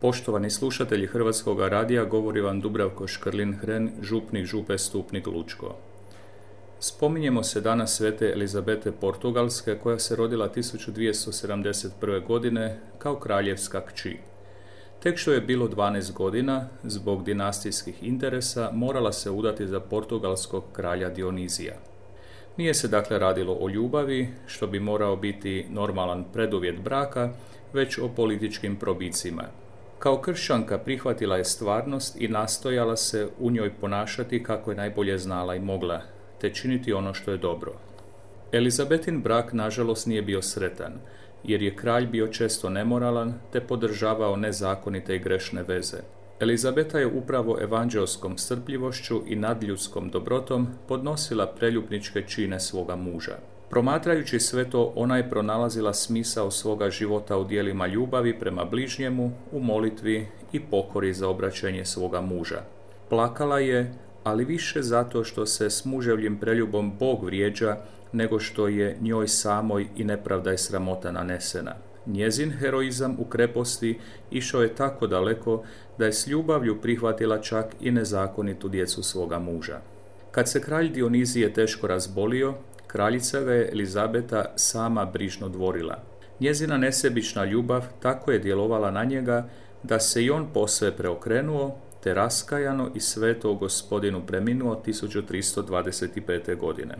Poštovani slušatelji Hrvatskog radija, govori vam Dubravko Škrlin Hren, župnik župe Stupnik Lučko. Spominjemo se danas svete Elizabete Portugalske koja se rodila 1271. godine kao kraljevska kći. Tek što je bilo 12 godina, zbog dinastijskih interesa, morala se udati za portugalskog kralja Dionizija. Nije se dakle radilo o ljubavi, što bi morao biti normalan preduvjet braka, već o političkim probicima – kao kršćanka prihvatila je stvarnost i nastojala se u njoj ponašati kako je najbolje znala i mogla, te činiti ono što je dobro. Elizabetin brak nažalost nije bio sretan, jer je kralj bio često nemoralan te podržavao nezakonite i grešne veze. Elizabeta je upravo evanđelskom strpljivošću i nadljudskom dobrotom podnosila preljubničke čine svoga muža. Promatrajući sve to, ona je pronalazila smisao svoga života u dijelima ljubavi prema bližnjemu, u molitvi i pokori za obraćanje svoga muža. Plakala je, ali više zato što se s muževljim preljubom Bog vrijeđa, nego što je njoj samoj i nepravda i sramota nanesena. Njezin heroizam u kreposti išao je tako daleko da je s ljubavlju prihvatila čak i nezakonitu djecu svoga muža. Kad se kralj Dionizije teško razbolio, kraljica ga je Elizabeta sama brižno dvorila. Njezina nesebična ljubav tako je djelovala na njega da se i on posve preokrenuo, te raskajano i sveto gospodinu preminuo 1325. godine.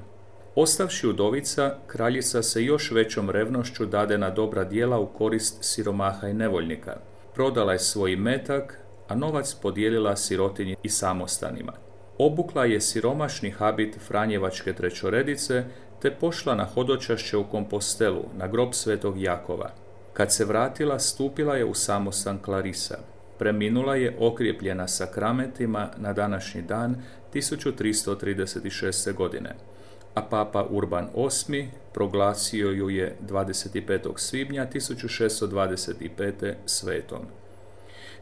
Ostavši udovica, kraljica se još većom revnošću dade na dobra dijela u korist siromaha i nevoljnika. Prodala je svoj metak, a novac podijelila sirotinji i samostanima. Obukla je siromašni habit Franjevačke trećoredice, te pošla na hodočašće u Kompostelu, na grob svetog Jakova. Kad se vratila, stupila je u samostan Klarisa. Preminula je okrijepljena sakramentima na današnji dan 1336. godine, a papa Urban VIII proglasio ju je 25. svibnja 1625. svetom.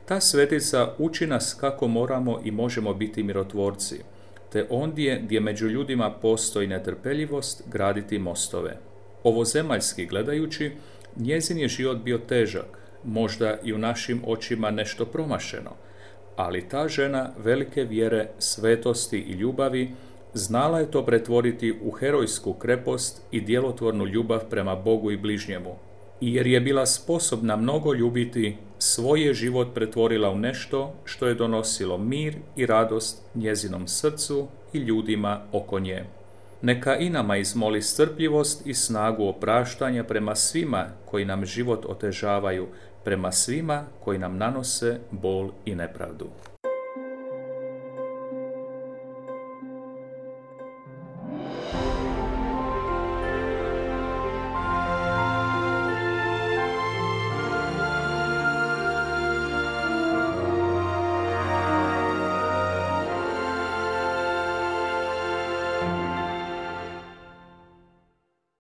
Ta svetica uči nas kako moramo i možemo biti mirotvorci, te ondje gdje među ljudima postoji netrpeljivost graditi mostove. Ovo zemaljski gledajući, njezin je život bio težak, možda i u našim očima nešto promašeno, ali ta žena velike vjere, svetosti i ljubavi znala je to pretvoriti u herojsku krepost i djelotvornu ljubav prema Bogu i bližnjemu, jer je bila sposobna mnogo ljubiti, svoj je život pretvorila u nešto što je donosilo mir i radost njezinom srcu i ljudima oko nje. Neka i nama izmoli strpljivost i snagu opraštanja prema svima koji nam život otežavaju, prema svima koji nam nanose bol i nepravdu.